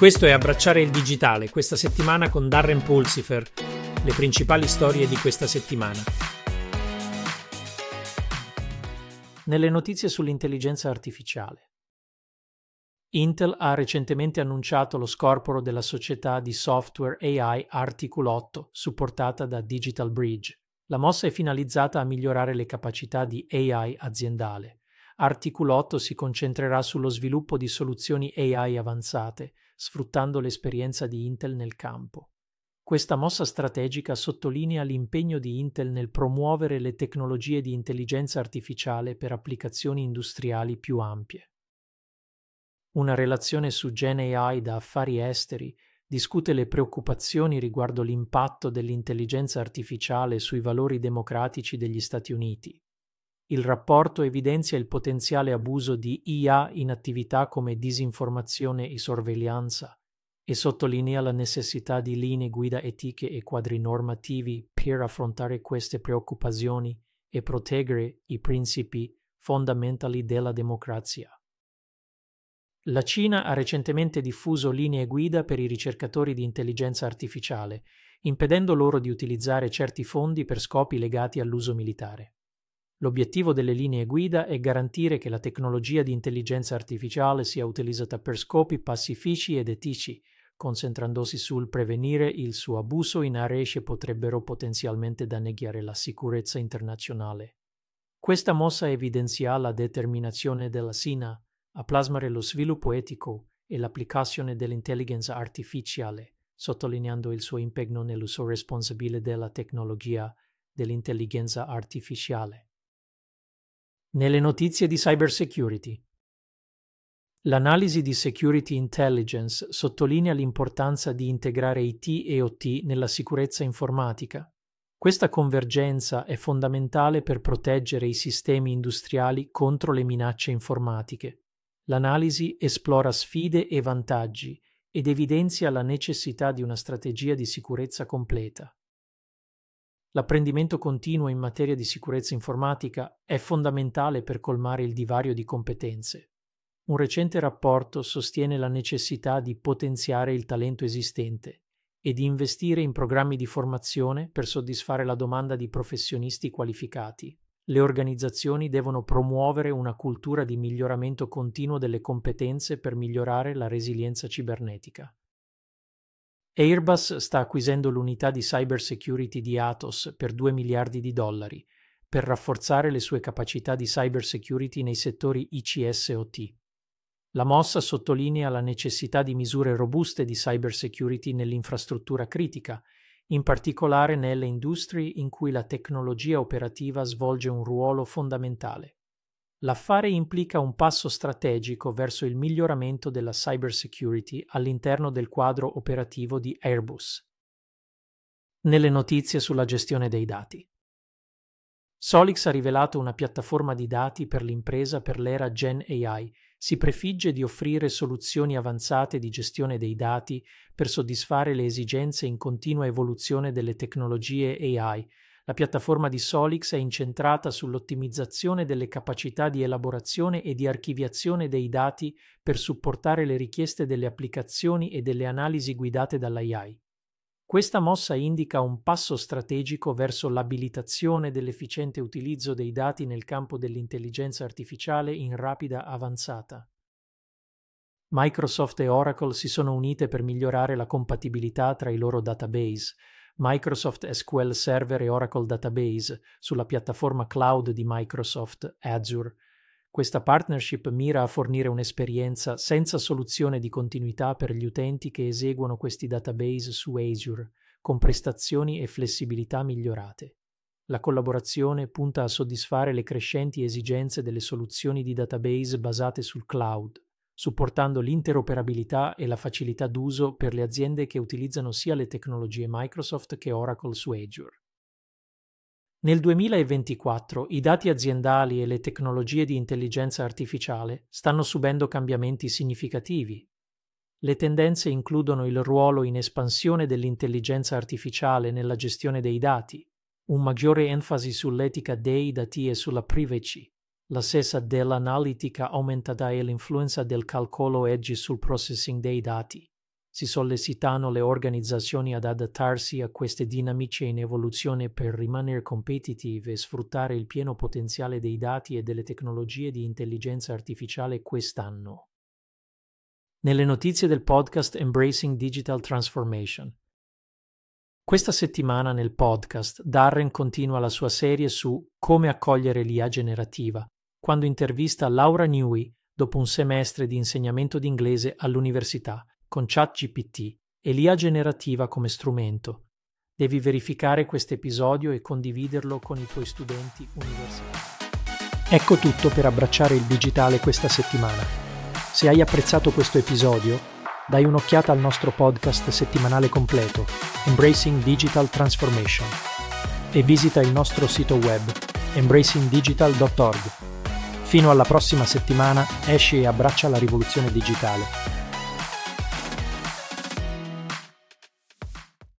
Questo è Abbracciare il digitale, questa settimana con Darren Pulsifer, le principali storie di questa settimana. Nelle notizie sull'intelligenza artificiale. Intel ha recentemente annunciato lo scorporo della società di software AI Article 8, supportata da Digital Bridge. La mossa è finalizzata a migliorare le capacità di AI aziendale. Article 8 si concentrerà sullo sviluppo di soluzioni AI avanzate, sfruttando l'esperienza di Intel nel campo. Questa mossa strategica sottolinea l'impegno di Intel nel promuovere le tecnologie di intelligenza artificiale per applicazioni industriali più ampie. Una relazione su Gen AI da affari esteri discute le preoccupazioni riguardo l'impatto dell'intelligenza artificiale sui valori democratici degli Stati Uniti, il rapporto evidenzia il potenziale abuso di IA in attività come disinformazione e sorveglianza e sottolinea la necessità di linee guida etiche e quadri normativi per affrontare queste preoccupazioni e proteggere i principi fondamentali della democrazia. La Cina ha recentemente diffuso linee guida per i ricercatori di intelligenza artificiale, impedendo loro di utilizzare certi fondi per scopi legati all'uso militare. L'obiettivo delle linee guida è garantire che la tecnologia di intelligenza artificiale sia utilizzata per scopi pacifici ed etici, concentrandosi sul prevenire il suo abuso in aree che potrebbero potenzialmente danneggiare la sicurezza internazionale. Questa mossa evidenzia la determinazione della Cina a plasmare lo sviluppo etico e l'applicazione dell'intelligenza artificiale, sottolineando il suo impegno nell'uso responsabile della tecnologia dell'intelligenza artificiale. Nelle notizie di cybersecurity. L'analisi di security intelligence sottolinea l'importanza di integrare IT e OT nella sicurezza informatica. Questa convergenza è fondamentale per proteggere i sistemi industriali contro le minacce informatiche. L'analisi esplora sfide e vantaggi ed evidenzia la necessità di una strategia di sicurezza completa. L'apprendimento continuo in materia di sicurezza informatica è fondamentale per colmare il divario di competenze. Un recente rapporto sostiene la necessità di potenziare il talento esistente e di investire in programmi di formazione per soddisfare la domanda di professionisti qualificati. Le organizzazioni devono promuovere una cultura di miglioramento continuo delle competenze per migliorare la resilienza cibernetica. Airbus sta acquisendo l'unità di cybersecurity di Atos per 2 miliardi di dollari per rafforzare le sue capacità di cybersecurity nei settori ICS OT. La mossa sottolinea la necessità di misure robuste di cybersecurity nell'infrastruttura critica, in particolare nelle industrie in cui la tecnologia operativa svolge un ruolo fondamentale. L'affare implica un passo strategico verso il miglioramento della cybersecurity all'interno del quadro operativo di Airbus. Nelle notizie sulla gestione dei dati. Solix ha rivelato una piattaforma di dati per l'impresa per l'era Gen AI. Si prefigge di offrire soluzioni avanzate di gestione dei dati per soddisfare le esigenze in continua evoluzione delle tecnologie AI, la piattaforma di Solix è incentrata sull'ottimizzazione delle capacità di elaborazione e di archiviazione dei dati per supportare le richieste delle applicazioni e delle analisi guidate dall'AI. Questa mossa indica un passo strategico verso l'abilitazione dell'efficiente utilizzo dei dati nel campo dell'intelligenza artificiale in rapida avanzata. Microsoft e Oracle si sono unite per migliorare la compatibilità tra i loro database, Microsoft SQL Server e Oracle Database sulla piattaforma cloud di Microsoft Azure. Questa partnership mira a fornire un'esperienza senza soluzione di continuità per gli utenti che eseguono questi database su Azure, con prestazioni e flessibilità migliorate. La collaborazione punta a soddisfare le crescenti esigenze delle soluzioni di database basate sul cloud supportando l'interoperabilità e la facilità d'uso per le aziende che utilizzano sia le tecnologie Microsoft che Oracle su Azure. Nel 2024 i dati aziendali e le tecnologie di intelligenza artificiale stanno subendo cambiamenti significativi. Le tendenze includono il ruolo in espansione dell'intelligenza artificiale nella gestione dei dati, un maggiore enfasi sull'etica dei dati e sulla privacy, la stessa dell'analitica aumentata e l'influenza del calcolo edge sul processing dei dati. si sollecitano le organizzazioni ad adattarsi a queste dinamiche in evoluzione per rimanere competitive e sfruttare il pieno potenziale dei dati e delle tecnologie di intelligenza artificiale quest'anno. Nelle notizie del podcast Embracing Digital Transformation. Questa settimana nel podcast Darren continua la sua serie su come accogliere l'IA generativa, quando intervista Laura Newey dopo un semestre di insegnamento di inglese all'università con ChatGPT e l'IA generativa come strumento. Devi verificare questo episodio e condividerlo con i tuoi studenti universitari. Ecco tutto per abbracciare il digitale questa settimana. Se hai apprezzato questo episodio, dai un'occhiata al nostro podcast settimanale completo, Embracing Digital Transformation, e visita il nostro sito web, embracingdigital.org. Fino alla prossima settimana, esci e abbraccia la rivoluzione digitale